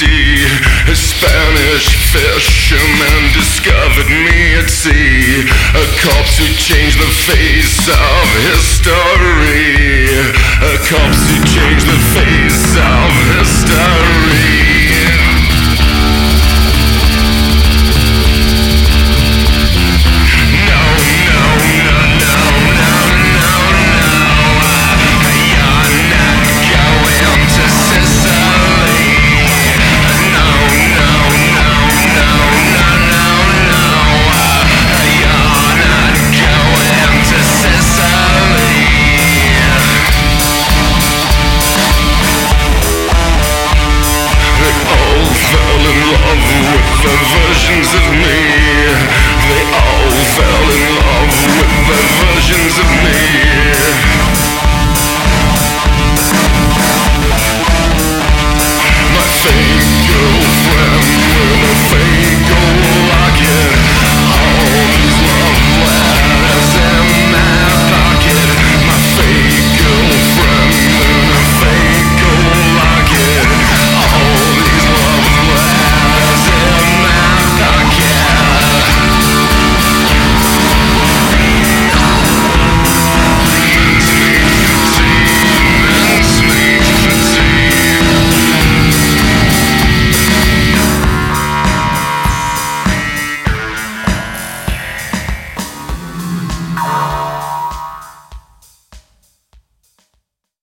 sea. A Spanish fisherman discovered me at sea. A corpse who changed the face of history. A corpse who changed the face of.